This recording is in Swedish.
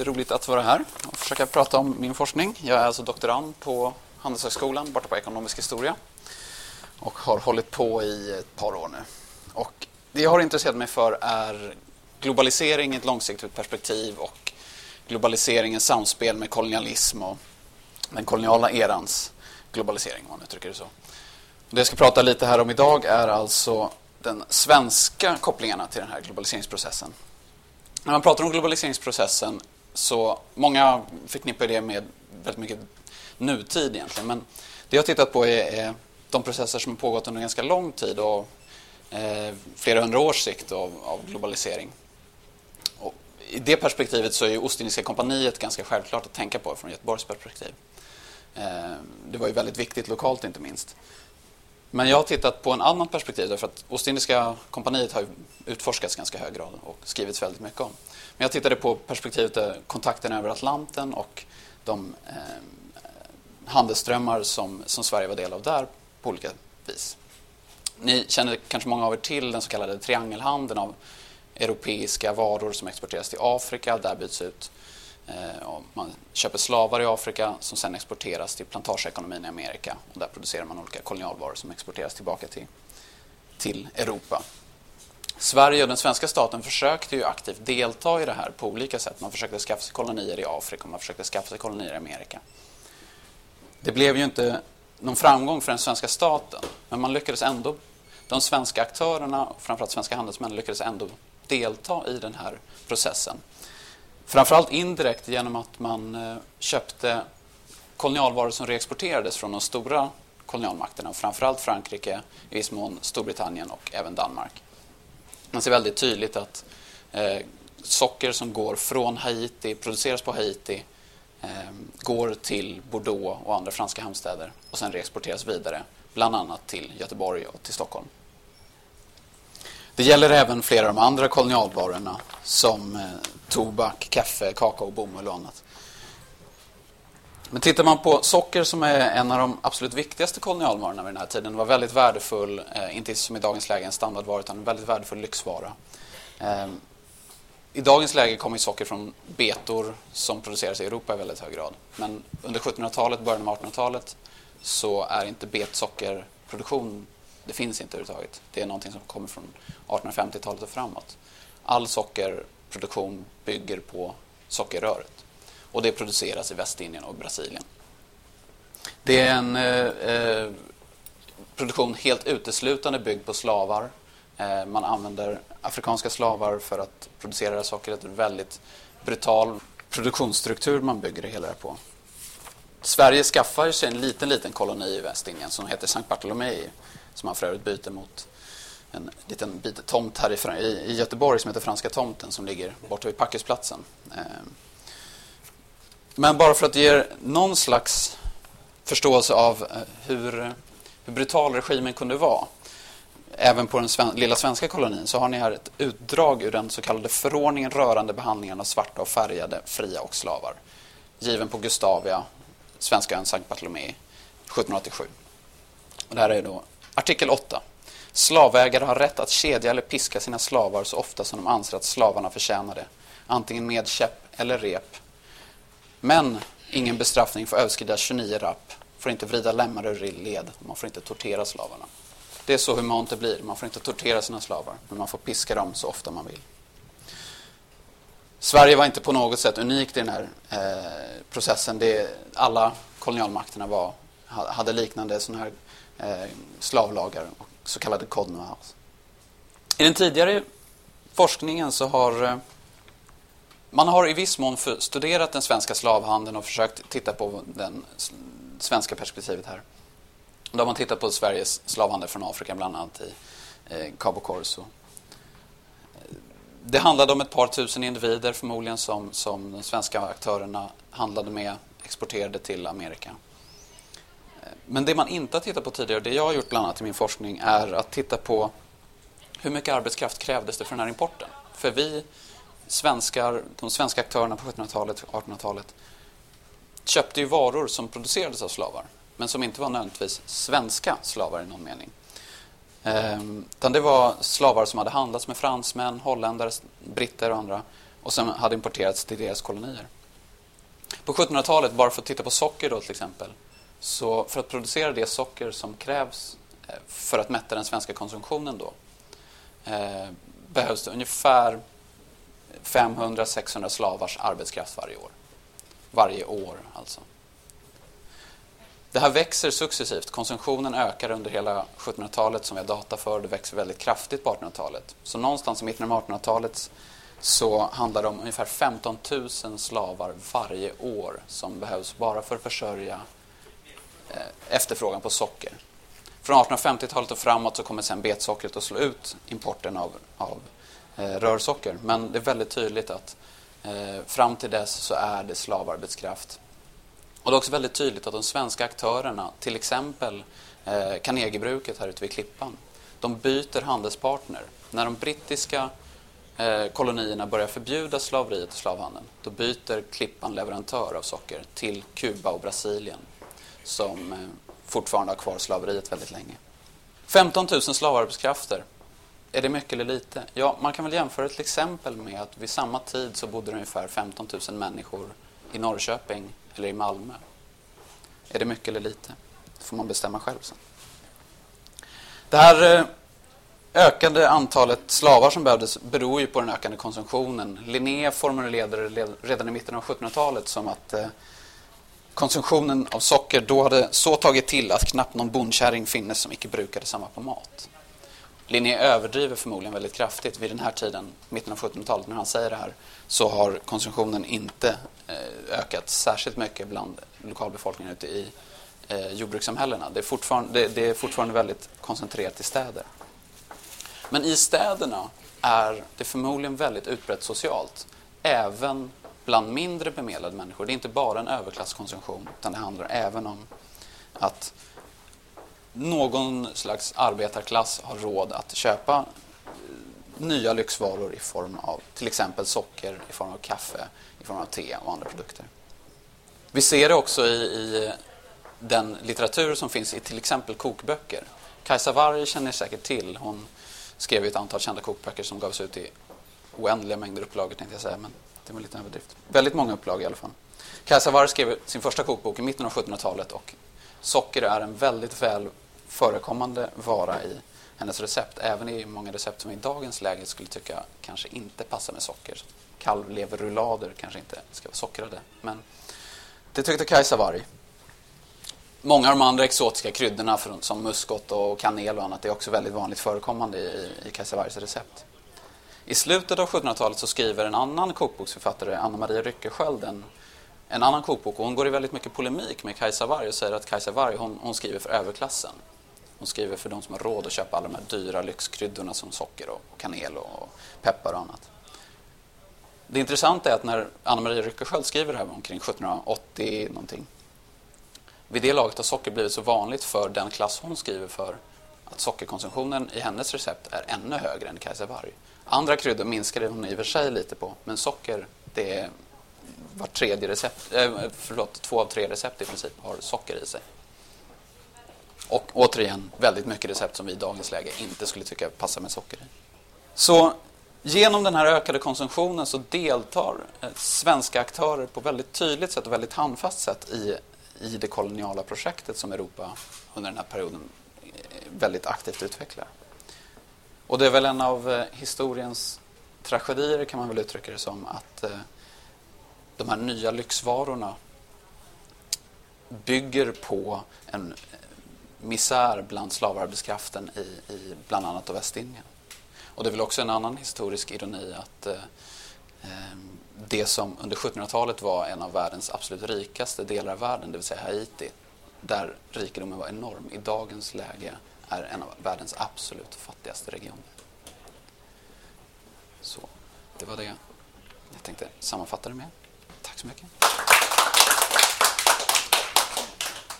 Det är roligt att vara här och försöka prata om min forskning. Jag är alltså doktorand på Handelshögskolan borta på ekonomisk historia och har hållit på i ett par år nu. Och det jag har intresserat mig för är globalisering i ett långsiktigt perspektiv och globaliseringens samspel med kolonialism och den koloniala erans globalisering, om man uttrycker det så. Det jag ska prata lite här om idag är alltså den svenska kopplingarna till den här globaliseringsprocessen. När man pratar om globaliseringsprocessen så många förknippar det med väldigt mycket nutid egentligen. Men det jag har tittat på är, är de processer som har pågått under ganska lång tid och eh, flera hundra års sikt av, av globalisering. Och I det perspektivet så är Ostindiska kompaniet ganska självklart att tänka på från Göteborgs perspektiv. Eh, det var ju väldigt viktigt lokalt inte minst. Men jag har tittat på en annan perspektiv därför att Ostindiska kompaniet har utforskats ganska hög grad och skrivits väldigt mycket om. Men jag tittade på perspektivet kontakten över Atlanten och de eh, handelsströmmar som, som Sverige var del av där på olika vis. Ni känner kanske många av er till den så kallade triangelhandeln av europeiska varor som exporteras till Afrika. Där byts ut Eh, man köper slavar i Afrika som sen exporteras till plantageekonomin i Amerika. Och där producerar man olika kolonialvaror som exporteras tillbaka till, till Europa. Sverige och den svenska staten försökte ju aktivt delta i det här på olika sätt. Man försökte skaffa sig kolonier i Afrika och man försökte skaffa sig kolonier i Amerika. Det blev ju inte någon framgång för den svenska staten, men man lyckades ändå. De svenska aktörerna, framförallt svenska handelsmän, lyckades ändå delta i den här processen. Framförallt indirekt genom att man eh, köpte kolonialvaror som reexporterades från de stora kolonialmakterna, framförallt Frankrike, i viss mån Storbritannien och även Danmark. Man ser väldigt tydligt att eh, socker som går från Haiti, produceras på Haiti, eh, går till Bordeaux och andra franska hamnstäder och sen reexporteras vidare, bland annat till Göteborg och till Stockholm. Det gäller även flera av de andra kolonialvarorna som eh, tobak, kaffe, kakao, bomull och annat. Men tittar man på socker som är en av de absolut viktigaste kolonialvarorna vid den här tiden. var väldigt värdefull, eh, inte som i dagens läge en standardvara utan en väldigt värdefull lyxvara. Ehm, I dagens läge kommer socker från betor som produceras i Europa i väldigt hög grad. Men under 1700-talet, början av 1800-talet så är inte betsockerproduktion det finns inte överhuvudtaget. Det är någonting som kommer från 1850-talet och framåt. All sockerproduktion bygger på sockerröret. Och det produceras i Västindien och Brasilien. Det är en eh, eh, produktion helt uteslutande byggd på slavar. Eh, man använder afrikanska slavar för att producera det här sockret. En väldigt brutal produktionsstruktur man bygger det hela på. Sverige skaffar sig en liten, liten koloni i Västindien som heter Sankt Bartolomei som han för övrigt byter mot en liten bit tomt här i, i Göteborg som heter Franska tomten som ligger borta vid Packusplatsen. Ehm, men bara för att ge någon slags förståelse av eh, hur, hur brutal regimen kunde vara även på den sven lilla svenska kolonin så har ni här ett utdrag ur den så kallade förordningen rörande behandlingen av svarta och färgade, fria och slavar. Given på Gustavia, svenska ön Sankt Bartolomé, 1787. Och det här är då Artikel 8. Slavägare har rätt att kedja eller piska sina slavar så ofta som de anser att slavarna förtjänar det, antingen med käpp eller rep. Men ingen bestraffning får överskrida 29 rapp, får inte vrida lemmar ur led, man får inte tortera slavarna. Det är så humant det blir. Man får inte tortera sina slavar, men man får piska dem så ofta man vill. Sverige var inte på något sätt unikt i den här eh, processen. Det, alla kolonialmakterna var, hade liknande sådana här Eh, slavlagar och så kallade code I den tidigare forskningen så har eh, man har i viss mån studerat den svenska slavhandeln och försökt titta på det svenska perspektivet här. Då har man tittat på Sveriges slavhandel från Afrika, bland annat i eh, Cabo Corso. Det handlade om ett par tusen individer förmodligen som, som de svenska aktörerna handlade med, exporterade till Amerika. Men det man inte har tittat på tidigare, det jag har gjort bland annat i min forskning, är att titta på hur mycket arbetskraft krävdes det för den här importen? För vi svenskar, de svenska aktörerna på 1700-talet och 1800-talet köpte ju varor som producerades av slavar, men som inte var nödvändigtvis svenska slavar i någon mening. Ehm, utan det var slavar som hade handlats med fransmän, holländare, britter och andra och som hade importerats till deras kolonier. På 1700-talet, bara för att titta på socker då till exempel, så för att producera det socker som krävs eh, för att mätta den svenska konsumtionen då eh, behövs det ungefär 500-600 slavars arbetskraft varje år. Varje år alltså. Det här växer successivt. Konsumtionen ökar under hela 1700-talet som vi har data för. Det växer väldigt kraftigt på 1800-talet. Så någonstans i mitten av 1800-talet så handlar det om ungefär 15 000 slavar varje år som behövs bara för att försörja Eh, efterfrågan på socker. Från 1850-talet och framåt så kommer sen betsockret att slå ut importen av, av eh, rörsocker. Men det är väldigt tydligt att eh, fram till dess så är det slavarbetskraft. Och det är också väldigt tydligt att de svenska aktörerna, till exempel eh, Carnegiebruket här ute vid Klippan, de byter handelspartner. När de brittiska eh, kolonierna börjar förbjuda slaveriet och slavhandeln, då byter Klippan leverantör av socker till Kuba och Brasilien som eh, fortfarande har kvar slaveriet väldigt länge. 15 000 slavarbetskrafter, är det mycket eller lite? Ja, man kan väl jämföra till exempel med att vid samma tid så bodde det ungefär 15 000 människor i Norrköping eller i Malmö. Är det mycket eller lite? Det får man bestämma själv sen. Det här eh, ökade antalet slavar som behövdes beror ju på den ökande konsumtionen. Linné formulerade det redan i mitten av 1700-talet som att eh, konsumtionen av socker då hade så tagit till att knappt någon bondkärring finnes som icke brukade samma på mat. Linné överdriver förmodligen väldigt kraftigt vid den här tiden, mitten av 1700-talet, när han säger det här, så har konsumtionen inte eh, ökat särskilt mycket bland lokalbefolkningen ute i eh, jordbrukssamhällena. Det är, fortfarande, det, det är fortfarande väldigt koncentrerat i städer. Men i städerna är det förmodligen väldigt utbrett socialt, även bland mindre bemedlade människor. Det är inte bara en överklasskonsumtion, utan det handlar även om att någon slags arbetarklass har råd att köpa eh, nya lyxvaror i form av till exempel socker, i form av kaffe, i form av te och andra produkter. Vi ser det också i, i eh, den litteratur som finns i till exempel kokböcker. Kajsa Warg känner säkert till. Hon skrev ett antal kända kokböcker som gavs ut i oändliga mängder upplagor tänkte jag säga, men det var liten överdrift. Väldigt många upplagor i alla fall. Kajsa Warg skrev sin första kokbok i mitten av 1700-talet och socker är en väldigt väl förekommande vara i hennes recept. Även i många recept som i dagens läge skulle tycka kanske inte passar med socker. Kalvleverrullader kanske inte ska vara sockrade. Men det tyckte Kajsa Warg. Många av de andra exotiska kryddorna som muskot och kanel och annat är också väldigt vanligt förekommande i, i Kajsa Wargs recept. I slutet av 1700-talet så skriver en annan kokboksförfattare, Anna Maria Ryckesköld, en en annan kokbok och hon går i väldigt mycket polemik med Kajsa Warg och säger att Kajsa Warg hon, hon, skriver för överklassen. Hon skriver för de som har råd att köpa alla de här dyra lyxkryddorna som socker och kanel och peppar och annat. Det intressanta är att när Anna Maria Ryckesköld skriver det här omkring 1780 någonting. Vid det laget har socker blivit så vanligt för den klass hon skriver för att sockerkonsumtionen i hennes recept är ännu högre än Kajsa Warg. Andra kryddor minskade hon i och för sig lite på, men socker det är var tredje recept, eh, förlåt, två av tre recept i princip har socker i sig. Och återigen, väldigt mycket recept som vi i dagens läge inte skulle tycka passar med socker i. Så genom den här ökade konsumtionen så deltar eh, svenska aktörer på väldigt tydligt sätt och väldigt handfast sätt i, i det koloniala projektet som Europa under den här perioden väldigt aktivt utvecklar. Och det är väl en av eh, historiens tragedier kan man väl uttrycka det som att eh, de här nya lyxvarorna bygger på en eh, misär bland slavarbetskraften i, i bland annat Västindien. Och det är väl också en annan historisk ironi att eh ehm, det som under 1700-talet var en av världens absolut rikaste delar av världen, det vill säga Haiti, där rikedomen var enorm, i dagens läge är en av världens absolut fattigaste regioner. Så, det var det jag tänkte sammanfatta det med. Tack så mycket.